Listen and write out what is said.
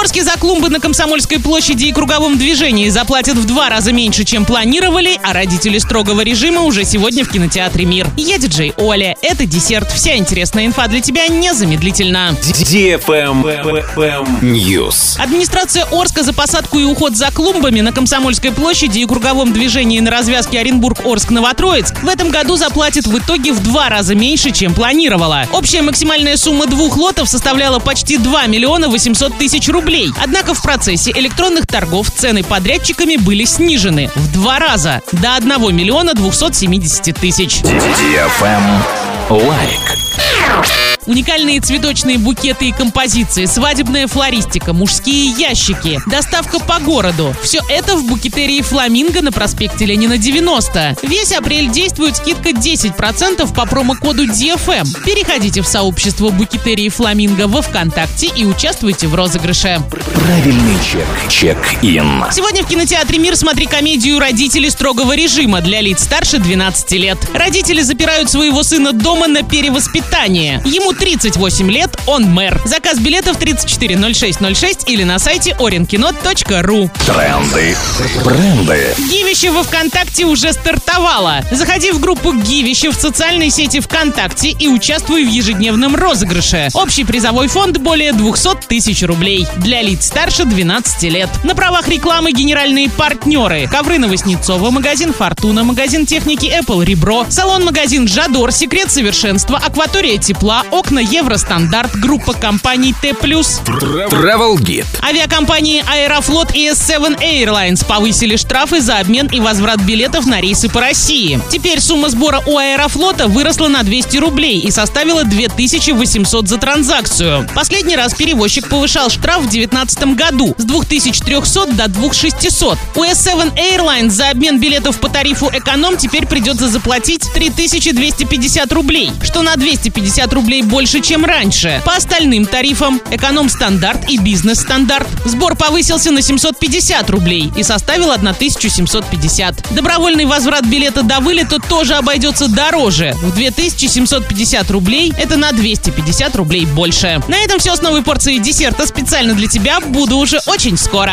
Орске за клумбы на Комсомольской площади и круговом движении заплатят в два раза меньше, чем планировали, а родители строгого режима уже сегодня в кинотеатре «Мир». Я диджей Оля. Это десерт. Вся интересная инфа для тебя незамедлительно. News. Администрация Орска за посадку и уход за клумбами на Комсомольской площади и круговом движении на развязке Оренбург-Орск-Новотроицк в этом году заплатит в итоге в два раза меньше, чем планировала. Общая максимальная сумма двух лотов составляла почти 2 миллиона 800 тысяч рублей. Однако в процессе электронных торгов цены подрядчиками были снижены в два раза до 1 миллиона 270 тысяч. Лайк. Уникальные цветочные букеты и композиции, свадебная флористика, мужские ящики, доставка по городу. Все это в букетерии «Фламинго» на проспекте Ленина 90. Весь апрель действует скидка 10% по промокоду DFM. Переходите в сообщество букетерии «Фламинго» во Вконтакте и участвуйте в розыгрыше. Правильный чек. Чек-ин. Сегодня в кинотеатре «Мир» смотри комедию «Родители строгого режима» для лиц старше 12 лет. Родители запирают своего сына дома на перевоспитание. Ему 38 лет, он мэр. Заказ билетов 340606 или на сайте orinkino.ru. Тренды. Бренды. Гивище во ВКонтакте уже стартовало. Заходи в группу Гивище в социальной сети ВКонтакте и участвуй в ежедневном розыгрыше. Общий призовой фонд более 200 тысяч рублей. Для лиц старше 12 лет. На правах рекламы генеральные партнеры. Ковры Новоснецова, магазин Фортуна, магазин техники Apple Ребро, салон-магазин Жадор, Секрет совершенства, Акватория тепла, окна Евростандарт, группа компаний Т+. Travel Guide. Авиакомпании Аэрофлот и S7 Airlines повысили штрафы за обмен и возврат билетов на рейсы по России. Теперь сумма сбора у Аэрофлота выросла на 200 рублей и составила 2800 за транзакцию. Последний раз перевозчик повышал штраф в 2019 году с 2300 до 2600. У S7 Airlines за обмен билетов по тарифу эконом теперь придется заплатить 3250 рублей, что на 250 рублей больше, чем раньше. По остальным тарифам эконом-стандарт и бизнес-стандарт сбор повысился на 750 рублей и составил 1750. Добровольный возврат билета до вылета тоже обойдется дороже. В 2750 рублей это на 250 рублей больше. На этом все с новой порцией десерта специально для тебя. Буду уже очень скоро.